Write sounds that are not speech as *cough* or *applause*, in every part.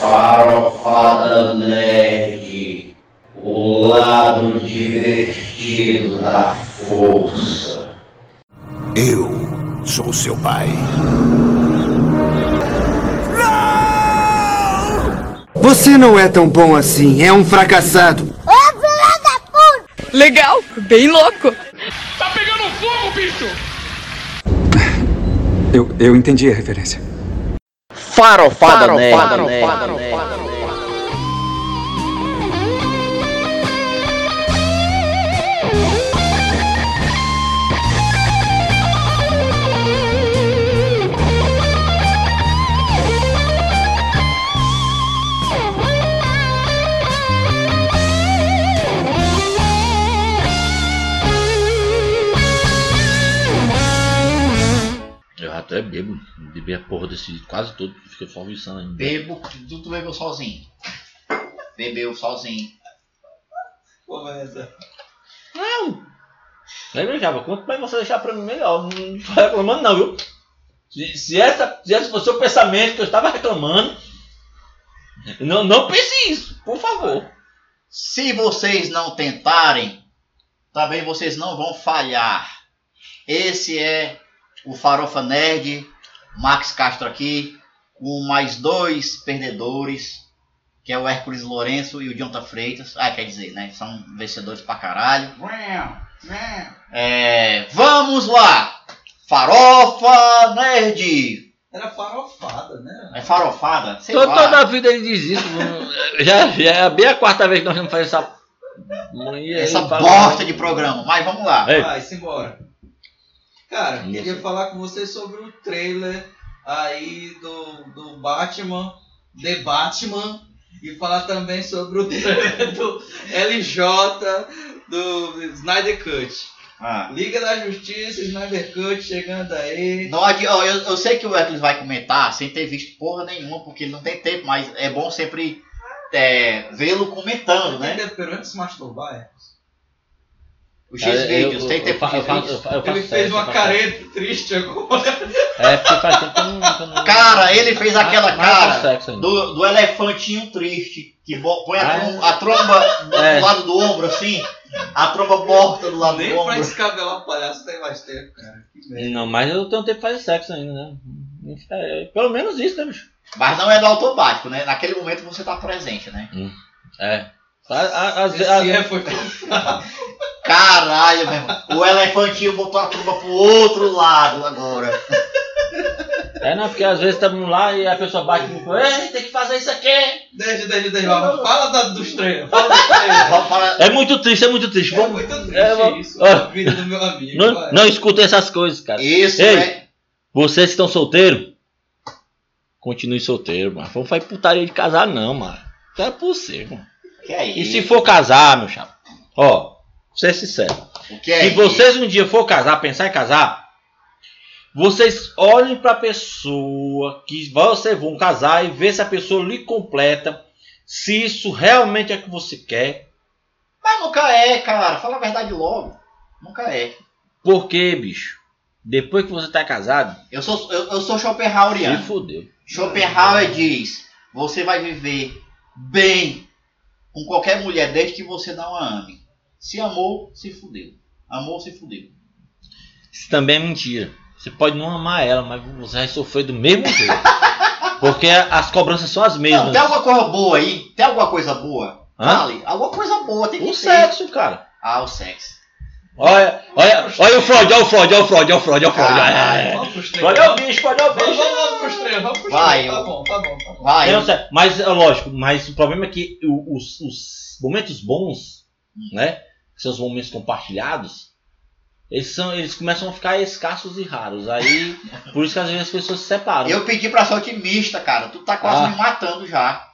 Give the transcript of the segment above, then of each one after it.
Farofada Nerd, o lado divertido da força. Eu sou seu pai. Você não é tão bom assim, é um fracassado. Ô, filha da! Legal, bem louco. Tá pegando fogo, bicho! Eu, eu entendi a referência. Farofada, Farofada Nerd. Farofada Bebi a porra desse quase todo, fica só viçando ainda. Bebo, tu, tu bebeu sozinho. Bebeu sozinho. Começa. Lembra, Java? Quanto mais você deixar pra mim, melhor. Não tô reclamando, não, viu? Se, se, essa, se esse fosse o pensamento que eu estava reclamando, não, não pense isso, por favor. Se vocês não tentarem, também vocês não vão falhar. Esse é o Farofa Nerd, Max Castro aqui, com mais dois perdedores, que é o Hércules Lourenço e o Jonathan Freitas. Ah, quer dizer, né? São vencedores pra caralho. É, vamos lá! Farofa Nerd! Era farofada, né? É farofada? Sei Toda, lá. toda a vida ele diz isso. já, já é bem a quarta vez que nós vamos fazer essa. Essa bosta de programa. Mas vamos lá. Ei. Vai, simbora. Cara, Isso. queria falar com você sobre o trailer aí do, do Batman, The Batman, e falar também sobre o trailer *laughs* do LJ do Snyder Cut. Ah. Liga da Justiça, Snyder Cut chegando aí. Não eu, eu sei que o Hércules vai comentar sem ter visto porra nenhuma, porque ele não tem tempo, mas é bom sempre é, vê-lo comentando, Tem né? tempo pra antes de se masturbar, é? Os É, X-Vídeos, eu- tem tempo eu eu Ele fez uma careta triste agora. É, porque faz tempo que eu não. que Cara, ele fez aquela cara do, do elefantinho triste, que põe a, Ah, trom- a tromba do, É. do lado do ombro, assim, a tromba morta do lado Nem do pra ombro. descabelar o palhaço tem mais tempo, cara. Que. Não, mas eu tenho tempo de fazer sexo ainda, né? É, pelo menos isso, né, bicho? Mas não é do automático, né? Naquele momento você tá presente, né? É. A- a- Esse vezes. é foi *laughs* Caralho, meu irmão. O elefantinho botou a tromba pro outro lado agora. É, não, porque às vezes estamos lá e a pessoa bate no Ei, tem que fazer isso aqui. Deixa, deixa, deixa. Fala fala da, dos treinos. Fala dos *laughs* treinos. Vamos. É muito triste, é muito triste. É Vamos- muito triste É, vamos- isso. Ah. A vida do meu amigo. Não, não escutem essas coisas, cara. Isso Ei. é. Vocês que estão solteiros, continue solteiro, mano. Vamos fazer putaria de casar, não, mano. Não é possível. mano. Que é E se for casar, meu chapa, ó, vou ser sincero. É se vocês um dia for casar, pensar em casar, vocês olhem pra pessoa que vocês vão casar e ver se a pessoa lhe completa, se isso realmente é o que você quer. Mas nunca é, cara. Fala a verdade logo. Nunca é. Porque, bicho, depois que você tá casado, Eu sou, eu, eu sou se Schopenhaueriano. fodeu. Schopenhauer diz: você vai viver bem com qualquer mulher desde que você não a ame. Se amou, se fudeu. Amou, se fudeu. Isso também é mentira. Você pode não amar ela, mas você vai sofrer do mesmo jeito. *laughs* Porque as cobranças são as Não, mesmas. tem alguma coisa boa aí? Tem alguma coisa boa? Hã? Fale. Alguma coisa boa tem que O ter. sexo, cara. Ah, o sexo. Olha, olha, olha o Freud, olha o Freud, olha o Freud, olha o Freud, olha o Freud. É. É o bicho, é o bicho. vamos, vamos pros treinos. Vamos pros Vai. Tá eu- bom, tá bom, tá bom. Vai. Não, sério, mas é lógico, mas o problema é que o- os, os momentos bons, né? Que são os momentos compartilhados, eles, são, eles começam a ficar escassos e raros. Aí, *laughs* por isso que às vezes as pessoas se separam. Eu pedi pra ser otimista, cara. Tu tá quase Ah. me matando já.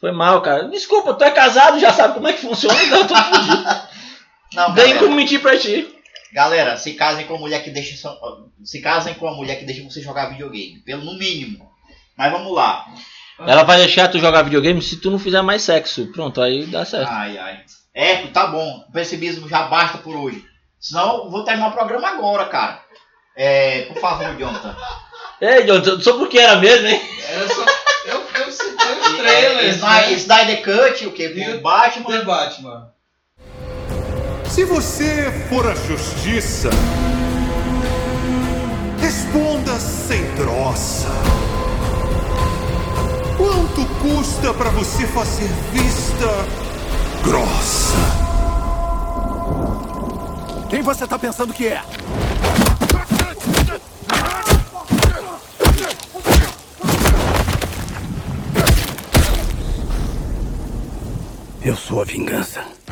Foi mal, cara. Desculpa, tu é casado, já sabe como é que funciona, então eu tô fudido. *laughs* Não, Tem galera. como mentir pra ti. Galera, se casem com a mulher que deixa. só- Se casem com a mulher que deixa você jogar videogame. Pelo no mínimo. Mas vamos lá. Ela vai deixar tu jogar videogame se tu não fizer mais sexo. Pronto, aí dá certo. Ai, ai. É, tá bom. O pessimismo já basta por hoje. Senão eu vou terminar o programa agora, cara. É, por favor, Jonathan. Ei, John, sobre o que era mesmo, hein? Era só. Eu, eu citei os treinos, trailers, Snyder, né? Snyder Cut, o que? O o Batman. The Batman. Se você for a justiça, responda sem troça. Quanto custa para você fazer vista grossa? Quem você tá pensando que é? Eu sou a vingança.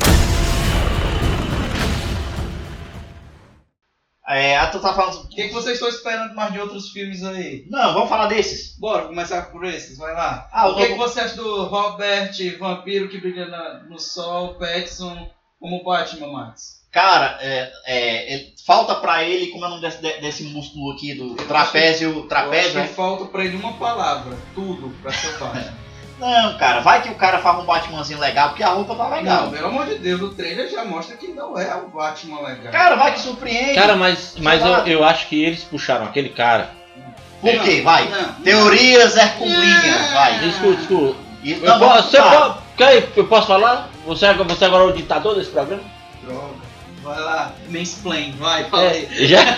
Ah, tu tá falando. O que, que vocês estão esperando mais de outros filmes aí? Não, vamos falar desses. Bora começar por esses, vai lá. Ah, o que, que novo- você acha do Robert Vampiro que brilha na- no sol, Pattinson como Batman, Max? Cara, é, é, é, falta pra ele, como é o nome desse, de- desse músculo aqui, do trapézio. Eu Trapézio, acho é? que falta pra ele uma palavra, tudo pra ser *laughs* Batman. Não, cara, vai que o cara faz um Batmanzinho legal, porque a roupa tá legal. Não, pelo amor de Deus, o trailer já mostra que não é o Batman legal. Cara, vai que surpreende. Cara, mas, mas eu, eu acho que eles puxaram aquele cara. Por quê? Vai. Não, Teorias Herculinhas, vai. Escuta, escuta. E, Eu não, posso, vamos você lá. pode, quer, eu posso falar? Você, é- você agora é o ditador desse programa? Droga. Vai lá, mansplain, vai, fala É, aí. ele, já,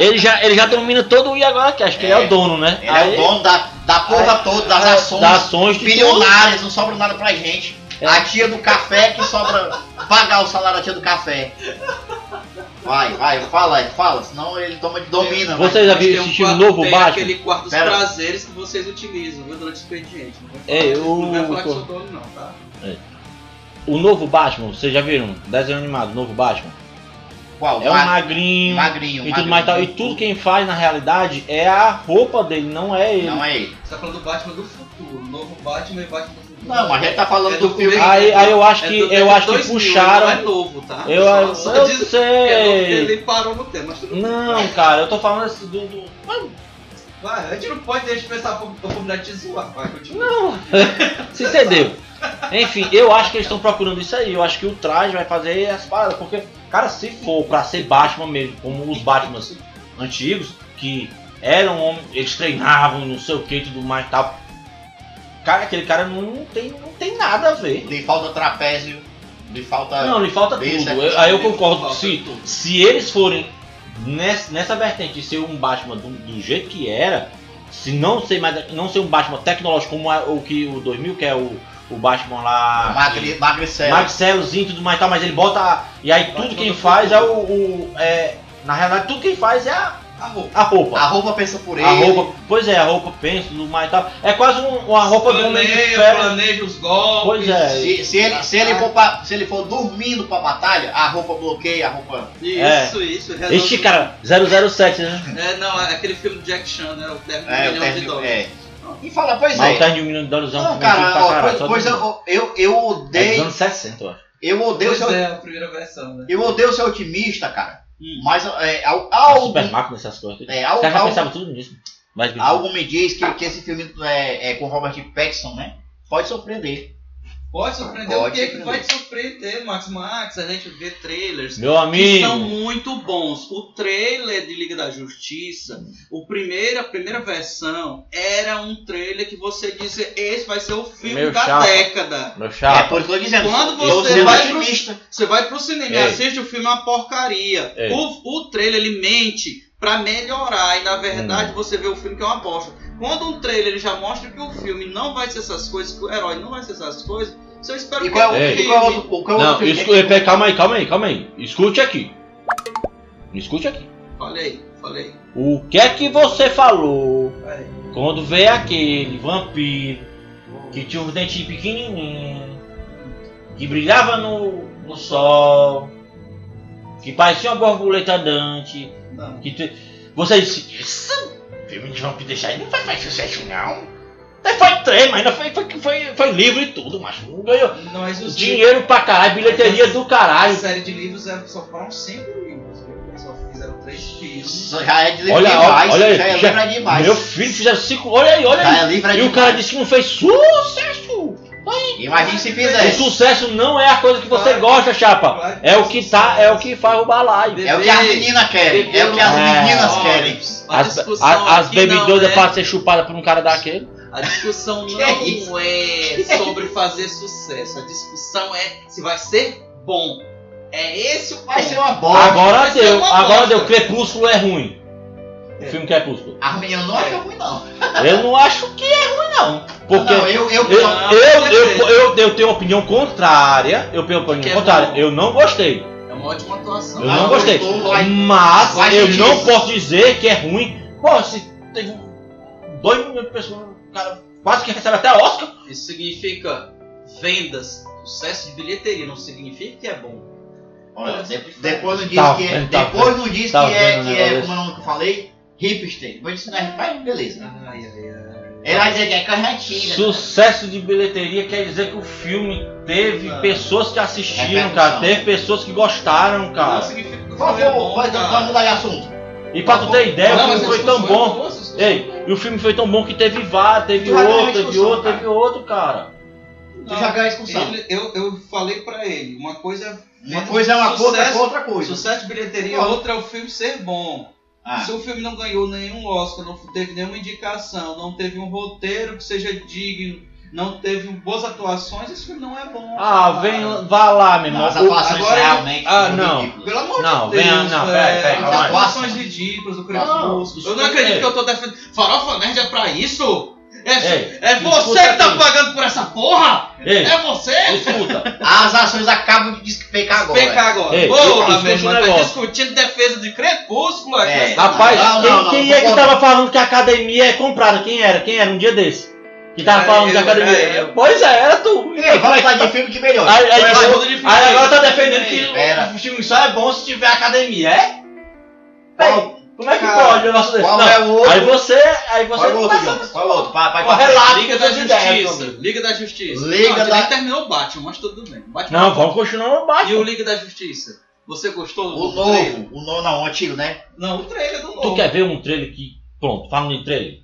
ele, já, ele já domina todo o I agora, que acho que ele é É. o dono, né? Ele é o dono da, da porra Aí- toda, das é, ações, das ações de bilionárias, não sobra nada pra gente. É. A tia do café que sobra pagar o salário da tia do café. Vai, vai, fala, fala, senão ele toma, domina. vai. Vocês já viram um assistir o novo tem Batman? aquele quarto dos Pera. prazeres que vocês utilizam, viu, durante o expediente. Não É, o- não vai falar que sou dono não, tá? O novo Batman, vocês já viram? Desenho animado, o novo Batman. Qual? É um Ma- magrinho, magrinho, e tudo mais tal. E tudo quem faz na realidade é a roupa dele, não é ele. Não é ele. Você tá falando do Batman do futuro, novo Batman e Batman do futuro. Não, mas a gente tá falando É do, do filme. Aí, aí eu acho É que do- eu é acho que 2000, puxaram. Não é novo, tá? Eu, eu, só eu diz- sei. Ele parou no tempo, mas tudo bem. Não, cara, eu tô falando assim do. do- Vai, a gente não pode deixar de pensar a oportunidade de zoar. Vai, continua. Não, *laughs* se entendeu. Enfim, eu acho que eles estão procurando isso aí. Eu acho que o traje vai fazer as paradas. Porque, cara, se for pra ser Batman mesmo, como os Batmans antigos, que eram homens, eles treinavam, não sei o que e tudo mais e tal. Cara, aquele cara não, tem, não tem nada a ver. Lhe falta trapézio, lhe falta. Não, lhe falta Desse tudo. Eu- aí eu concordo. Se, tudo. se eles forem nessa, nessa vertente de ser um Batman do, do jeito que era, se não ser mais não ser um Batman tecnológico como é o que o 2000 que é o, o Batman lá Magri, magricelo. Marcelozinho e tudo mais e tal, mas ele bota e aí tudo quem faz é o, o- é, na realidade tudo quem faz é a, A roupa. a roupa. A roupa pensa por ele. A roupa, pois é, a roupa pensa tudo mais e tal. É quase um- uma roupa do homem de ferro. planeja os golpes. Pois é. Se, se ele, se, ele for pra- se ele for dormindo pra batalha, a roupa bloqueia, a roupa. Isso, isso. resolve- Este cara, 007, né? É, não, é aquele filme do Jack Chan, né? O 10 É, milhões de dólares. É. E fala, pois Mas é. de um milhão de dólares é um Não, cara, ó, caralho, pois, pois eu, eu, eu É dos odeio. anos 60, eu acho. Eu odeio Pois ser, é, a primeira versão, né? eu odeio ser otimista, cara. Hum. Mas é, al- A algo, super máquina nessas coisas. é, algo, caras já algo, pensavam tudo nisso. Mas, algo me diz que, que esse filme é, é com Robert Pattinson, né? Pode surpreender. Pode surpreender. Pode o que, que surpreender. vai te surpreender, Max Max? A gente vê trailers Meu que amigo. são muito bons. O trailer de Liga da Justiça, o primeiro, a primeira versão, era um trailer que você disse: esse vai ser o filme Meu da chapa. década. Meu É chapa. por isso que eu tô dizendo. Quando você vai pro-. Você vai pro cinema e assiste o filme é uma porcaria. Ei. O, o trailer ele mente pra melhorar e na Hum. verdade você vê o filme que é uma bosta. Quando um trailer ele já mostra que o filme não vai ser essas coisas, que o herói não vai ser essas coisas, você espera E que qual é o, Ei. e qual é o outro, qual é Não, outro filme? escu- calma aí, calma aí, calma aí. Escute aqui. Escute aqui. Falei, falei. O que é que você falou Vai. quando veio aquele vampiro que tinha um dente pequenininho, que brilhava no, no sol, que parecia uma borboleta andante, Não. que te... você disse, esse filme de vampiro deixar aí não vai fazer sucesso não. Até foi trem, mas não foi, foi, foi, foi livro e tudo, mas não ganhou mas os dinheiro pra caralho, bilheteria do A caralho. série de livros é- só foram cinco livros, viu? Só fizeram três filmes. Já é de livro Olha, demais. olha já é já- livro demais. Meu filho fizeram cinco. Olha aí, olha Já aí. é livro E o demais. cara disse que não fez sucesso. Imagina se O fizesse. sucesso não é a coisa que você Claro. gosta, chapa. Claro É o que tá, é o que faz o balaio. É o que as meninas querem. É o que as É. meninas querem. a As, as, as é- ser chupada por um cara daquele. A discussão não isso? é sobre fazer sucesso. A discussão é se vai ser bom. É esse o Vai ponto. ser uma bola. Agora vai deu, agora bosta. deu. Crepúsculo é ruim. O É. filme Crepúsculo. Meninas não acham ruim, não. Eu não acho que é ruim, não. Porque Não, eu, eu, eu, Não, eu, eu, eu, eu tenho uma opinião contrária. Eu tenho opinião é contrária. Eu não gostei. É uma ótima atuação. Eu Ah, não gostei. vai- Mas vai eu não posso dizer que é ruim. Pô, se teve dois milhões de pessoas, o cara quase que recebe até Oscar. Isso significa vendas, sucesso de bilheteria, não significa que é bom. Olha, de- depois não diz Tá que é. tá depois não diz Tá que é, que é, como é o nome que eu falei? Hipster. Depois disso, né? Vai, beleza. Ai, ai, ai. Ele vai dizer que é coisa antiga. Sucesso de bilheteria quer dizer que o filme teve Ah. pessoas que assistiram, Repercussão. cara. Teve pessoas que gostaram, Não cara. significa que o filme é bom, cara. vamos mudar de assunto. E pra tu ter ideia, Não, o filme foi tão é bom. é Ei. E o filme foi tão bom que teve vários, teve Tu vai ganhar outro, teve outro, cara. teve outro, cara. Tu já ganhou a discussão. Ele- eu, eu falei pra ele, uma coisa é Uma coisa é uma coisa, sucesso, outra coisa. Sucesso de bilheteria, Olha. outra é o filme ser bom. Ah, Se o filme não ganhou nenhum Oscar, não teve nenhuma indicação, não teve um roteiro que seja digno, não teve boas atuações, esse filme não é bom. Ah, cara. vem, vá lá, meu não, irmão. as atuações agora- realmente Ah, não. ridículas. Pelo amor Não, de Deus, vem- não, pera, velho. pera, aí. atuações ridículas do Crepúsculo. Não, eu não acredito ei. que eu tô defendendo. Farofa Nerd é pra isso? É, Ei, é você que tá aqui. pagando por essa porra? Ei, É você? escuta. As ações acabam de despecar agora. Pecar agora. Ei, Porra, meu irmão, tá discutindo defesa de Crepúsculo aqui. É. Rapaz, Não, quem, não, não, quem não é que tava falando que a academia é comprada? Quem era? Quem era um dia desse? Que tava Era falando que a eu, academia. era eu. Pois é, era tu. Ei, vamos falar de filme que melhor. Aí, aí, aí, tudo de filme aí aí. agora tá defendendo que Pera. o filme só é bom se tiver academia, é? Ei, como é que Cara, pode o desse? qual Não, é o outro? Aí você. Aí você. qual é o outro, João? Qual é o outro? Vai, vai, Ó, vai. relaxa. Liga da ideias, Justiça. meu Liga da Justiça. Liga não, da- nem terminou o Batman, mas tudo bem. Batman Não, vamos continuar no E o Batman. Liga da Justiça? Você gostou do O trailer? novo, o novo não, o antigo, né? Não, o trailer do novo. Tu quer ver um trailer que. Pronto, falando em trailer.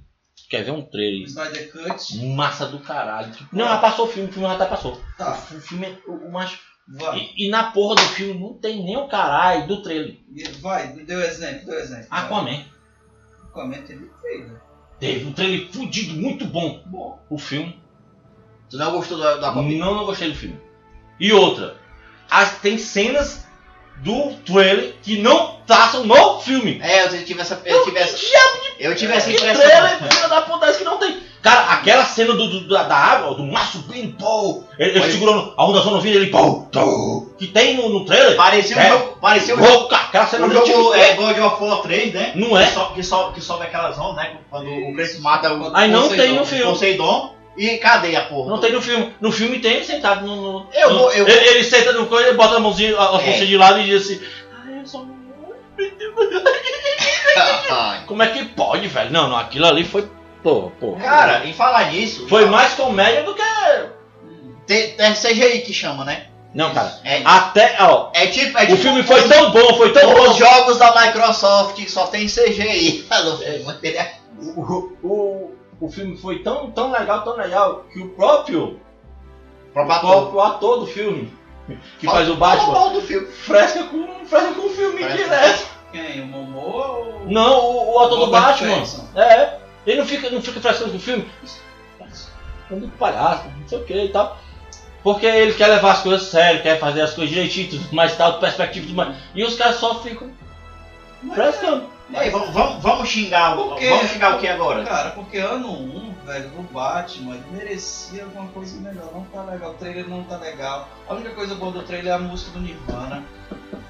Quer ver um trailer Snyder Cut? massa do caralho. Não, já passou o filme, o filme já até passou. Tá, O filme é o mais. vai. E, e na porra do filme não tem nem o caralho do trailer. Vai, deu exemplo, deu exemplo. Aquaman. Aquaman teve trailer. Teve um trailer fudido, muito bom. Bom. O filme. Tu não gostou do, do Aquaman? Não, não gostei do filme. E outra. As, tem cenas do trailer que não passam no filme. É, eu tive essa. Eu tive essa, eu tive essa Que impressão. trailer, filha da puta, esse que não tem. Cara, aquela cena do, do- da, da água, do mar subindo, pô. Ele, ele segurando a onda zona vindo, ele, pô, pô. Que tem no, no trailer. Parecia um É. jogo. Parecia um jogo. aquela cena do jogo tipo, é God of War 3, né? Não é? Que sobe, que sobe, que sobe aquelas ondas, né? Quando o Kratos mata o Aí não Poseidon. tem no filme. Poseidon. E cadê a porra? Não tem no filme. No filme tem ele sentado no. no- Eu no- vou- eu ele, vou- ele senta no coisa, ele bota a mãozinha, a, a É. de lado e diz assim. Ai, eu sou um. *laughs* *laughs* Como é que pode, velho? Não, não, aquilo ali foi. Pô, pô. Cara, em falar nisso. Foi mais comédia do que. Tem, tem CGI que chama, né? Não, cara. É, Até, ó. é tipo. É O tipo filme foi os- tão bom, foi tão Os bom. jogos da Microsoft só tem CGI. *laughs* é- O, o, o filme foi tão, tão legal, tão legal, que o próprio, o Próprio ator. próprio ator do filme, que faz o Fala Batman, mal do filme. fresca com, fresca com o filme Fresca. direto. Quem? O Momoa ou... Não, o, o ator do Batman. É. Ele não fica, não fica frescando com o filme. Ando palhaço, não sei o que e tal. Porque ele quer levar as coisas sério, quer fazer as coisas direitinho, tudo mais tal, perspectiva e tudo mais. E os caras só ficam frescando. E aí, vamos, vamos, vamos xingar o. Vamos xingar o que agora? Cara, porque ano 1, velho, do Batman, ele merecia alguma coisa melhor. Não tá legal, o trailer não tá legal. A única coisa boa do trailer é a música do Nirvana.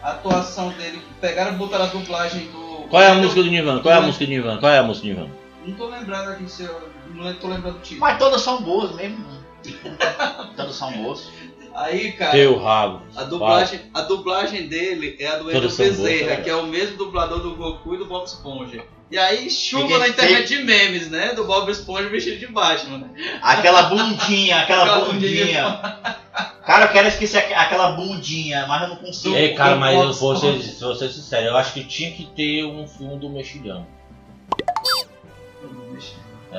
A atuação dele, pegaram e botaram a dublagem do. Qual é a música do Nirvana? Qual é a música do Nirvana? Qual é a música do Nirvana? Não tô lembrado aqui se eu. Não tô lembrando do título. Mas todas são boas mesmo. *laughs* todas são boas. Aí, cara. Teu rabo. A dublagem, a dublagem dele é a do Edu boas, Bezerra, né? que é o mesmo dublador do Goku e do Bob Esponja. E aí chuva Fiquei- na internet de memes, né? Do Bob Esponja vestido de Batman. né? Aquela bundinha, aquela Aquela bundinha. Cara, eu quero esquecer aqu- aquela bundinha, mas eu não consigo. Ei, cara, mas eu vou ser, vou ser sincero, eu acho que tinha que ter um filme do mexilhão.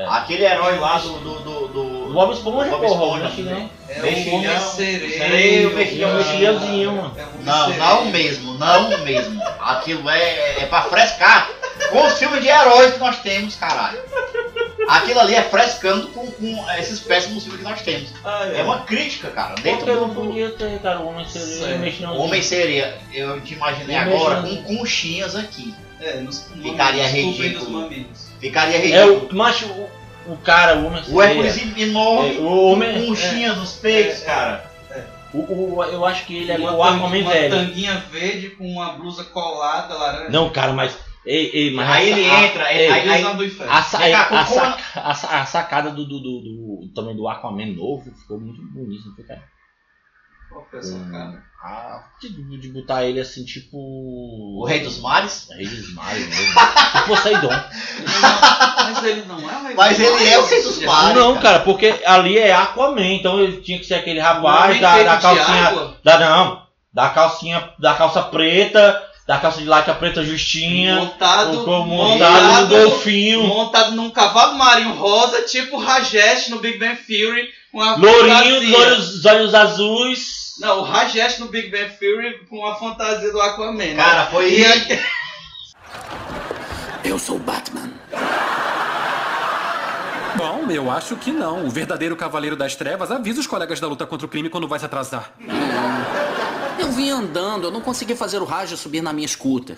Aquele herói lá do. do, do, do- O Bob Esponja, Bob porra, o Esponja. mexilhão. É Mexilhão, o Homem Sereio. sereio, mexilhão, cara. mexilhãozinho, mano. É o Homem Não, não mesmo, não mesmo. Aquilo é, é pra frescar com os filmes de heróis que nós temos, caralho. Aquilo ali é frescando com, com esses péssimos filmes que nós temos. Ah, É uma crítica, cara. Dentro do, podia ter, cara, o homem seria mexendo Homem seria, eu te imaginei agora com conchinhas aqui. É, nos Ficaria cobrindo ridículo. Ficaria É ridículo. o macho, o, o cara, o homem O Hércules enorme, É, o homem- com conchinhas nos peitos, é, cara. o, o- eu acho que ele é uma, o Aquaman uma velho. tanguinha verde com uma blusa colada, laranja. Não, cara, mas. Ei, ei, mas Aí a- ele a- entra, ei, aí- do inferno. a, sa- a, saca- a sa- a sacada do, do, do, do- também do Aquaman novo ficou muito bonito, não foi, cara? Qual foi essa cara? Ah, de, de botar ele assim, tipo. O Rei dos Mares. Rei dos mares mesmo. *laughs* tipo Poseidon. Mas ele não é o rei Mas ele é o mares, Rei dos gente. mares. não, cara, porque ali é Aquaman, então ele tinha que ser aquele rapaz da, da calcinha. Da, não, da calcinha. Da calça preta, da calça de laca preta justinha. montado, o- montado no golfinho. montado num cavalo marinho rosa, tipo Rajesh no Big Bang Theory, com a Lourinho, fantasia. olhos, os olhos azuis. Não, o Rajesh no Big Bang Theory com a fantasia do Aquaman. né? Cara, foi E a- *laughs* Eu sou Batman. Bom, eu acho que não. O verdadeiro Cavaleiro das Trevas avisa os colegas da luta contra o crime quando vai se atrasar. Eu vim andando, eu não consegui fazer o Raja subir na minha scooter.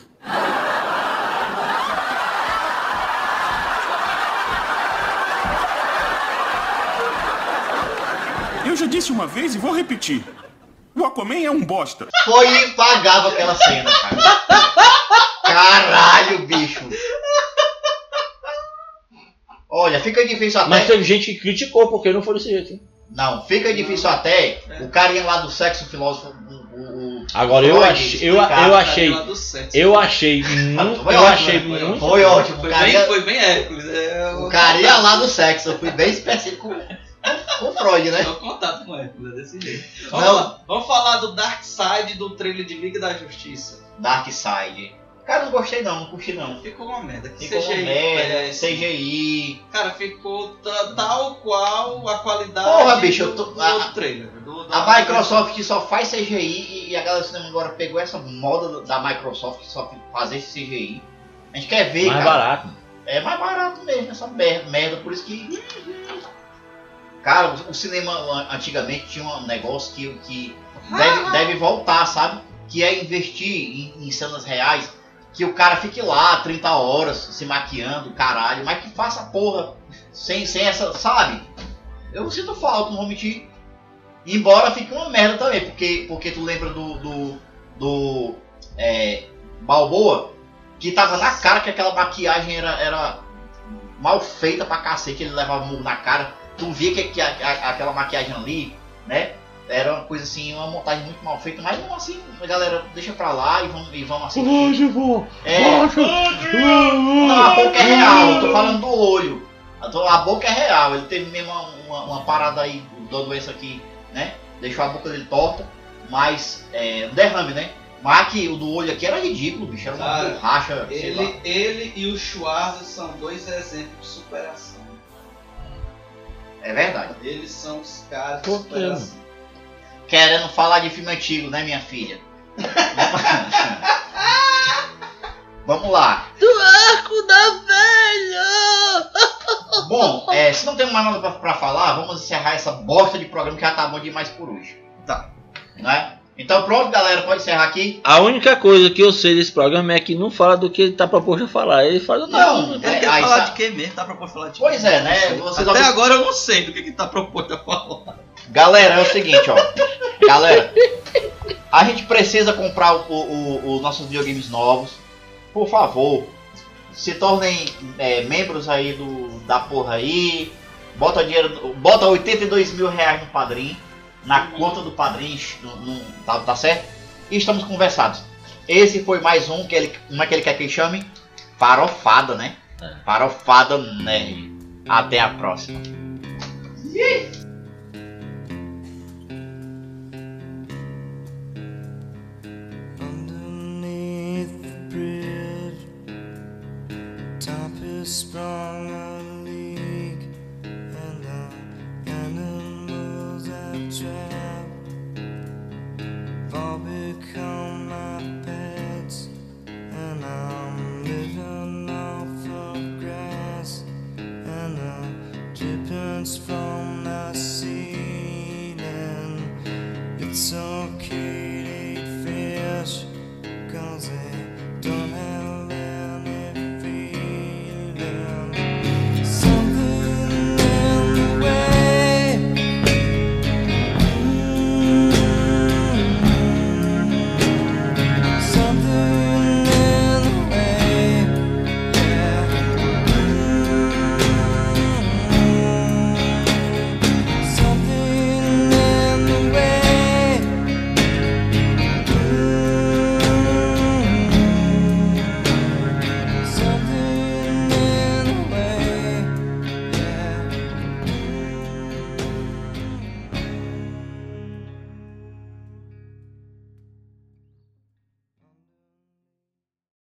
Eu já disse uma vez e vou repetir. O Aquaman é um bosta. Foi impagável aquela cena, cara. Caralho, bicho. Olha, fica difícil até. Mas teve gente que criticou porque não foi desse jeito. hein? Não, fica difícil até. O carinha lá do sexo filósofo. O, Agora eu Freud achei, eu, eu achei, eu achei muito, Foi eu ótimo, achei né? Foi muito. Foi ótimo. Foi o carinha, bem, foi bem Hércules. É, o carinha lá do sexo. Eu fui bem específico com, Freud, né? É o contato com Hércules, é desse jeito. Vamos, Não. lá, vamos falar do Dark Side do trailer de Liga da Justiça. Dark Side. Cara, não gostei não, não curti não. Ficou uma merda. Que Ficou uma CGI, merda, péssimo. CGI. Cara, ficou ta- tal qual a qualidade Porra, bicho, do, eu tô- do a- outro trailer. Do, do- A Microsoft só faz CGI e- e a galera do cinema agora pegou essa moda da Microsoft só fazer esse CGI. A gente quer ver, Mais cara. barato. É mais barato mesmo, essa merda, merda, por isso que. Cara, o cinema an- antigamente tinha um negócio que, que deve, deve voltar, sabe? Que é investir em, em cenas reais, que o cara fique lá 30 horas se maquiando, caralho, mas que faça porra sem, sem essa, sabe? Eu sinto falta, não vou mentir. Embora fique uma merda também, porque, porque tu lembra do. do. do. É, Balboa, que tava na cara que aquela maquiagem era, era mal feita pra cacete, ele levava murro na cara. Tu via que, que a- a- aquela maquiagem ali, né? Era uma coisa assim, uma montagem muito mal feita, mas não assim, a galera deixa pra lá e vamos, e vamos assistir. É, não, a boca é real, eu tô falando do olho. A to- A boca é real, ele teve mesmo uma, uma, uma parada aí da doença aqui, né? Deixou a boca dele torta, mas é, um derrame, né? Mas aqui, o do olho aqui era ridículo, bicho, era uma Cara, borracha, sei lá. Ele, ele e o Schwarza são dois exemplos de superação. É verdade. Eles são os caras de superação. Querendo falar de filme antigo, né, minha filha? *laughs* Vamos lá. Do arco da velha! Bom, é, se não tem mais nada pra, pra falar, vamos encerrar essa bosta de programa que já tá bom demais por hoje. Tá. Né? Então pronto, galera, pode encerrar aqui. A única coisa que eu sei desse programa é que não fala do que ele tá proposto a falar. Ele fala Não, Ele é, quer aí falar sa- de quê mesmo? Tá proposto falar de quê? Pois é, né? Vocês Até agora eu não sei do que, que tá proposto a falar. Galera, é o seguinte, ó. Galera, a gente precisa comprar o- o- os nossos videogames novos. Por favor, se tornem é, membros aí do, da porra aí. Bota dinheiro, bota 82 mil reais no padrinho, na conta do padrinho, no- no- tá, tá certo? E estamos conversados. Esse foi mais um que ele, como é que ele quer que ele chame? Farofada, né? Farofada nerd. Até a próxima. whisper